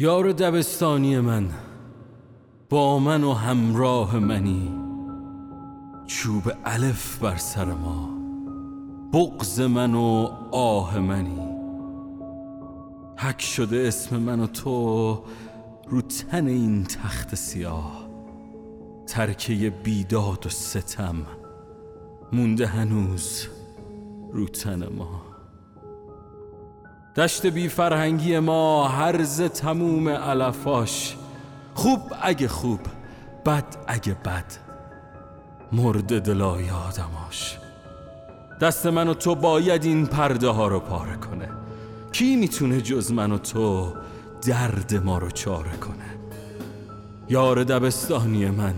یار دبستانی من با من و همراه منی. چوب الف بر سر ما بغز من و آه منی. حک شده اسم من و تو رو تن این تخت سیاه. ترکه بیداد و ستم مونده هنوز رو تن ما. دشت بی فرهنگی ما هرز تموم علفاش. خوب اگه خوب بد اگه بد. مرد دلای آدماش. دست من و تو باید این پرده ها رو پاره کنه. کی می‌تونه جز من و تو درد ما رو چاره کنه؟ یار دبستانی من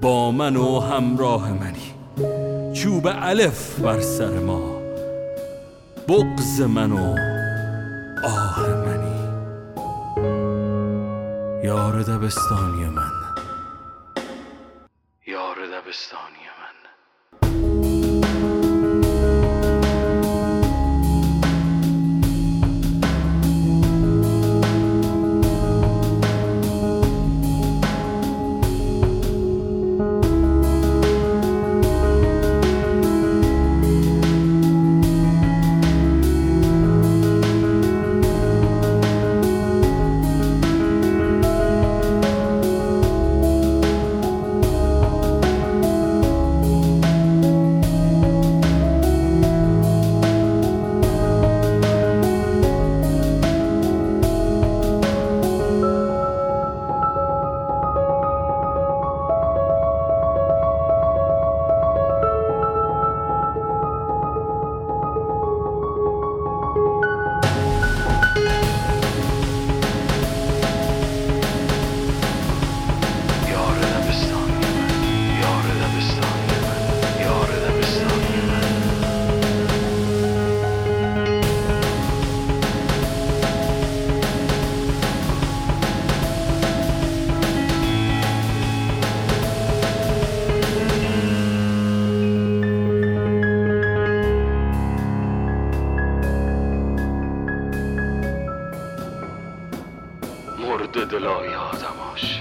با من و همراه منی. چوب الف بر سر ما بغز من و یار دبستانی من. یار دبستانی. مرد دلای آدماش